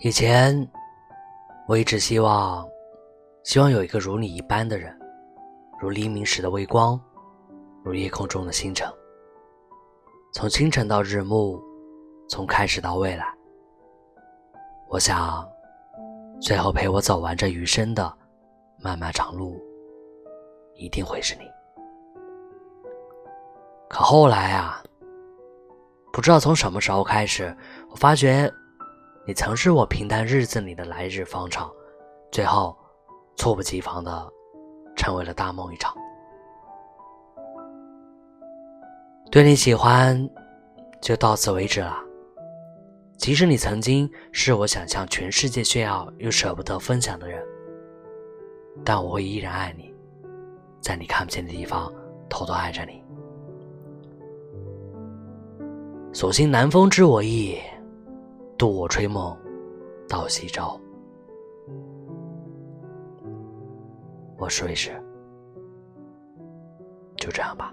以前，我一直希望，希望有一个如你一般的人，如黎明时的微光，如夜空中的星辰。从清晨到日暮，从开始到未来，我想，最后陪我走完这余生的漫漫长路，一定会是你。可后来啊，不知道从什么时候开始，我发觉。你曾是我平淡日子里的来日方长，最后猝不及防的成为了大梦一场。对你喜欢就到此为止了。即使你曾经是我想向全世界炫耀又舍不得分享的人，但我会依然爱你，在你看不见的地方偷偷爱着你。所幸南风知我意。渡我吹梦到西洲，我试一试，就这样吧。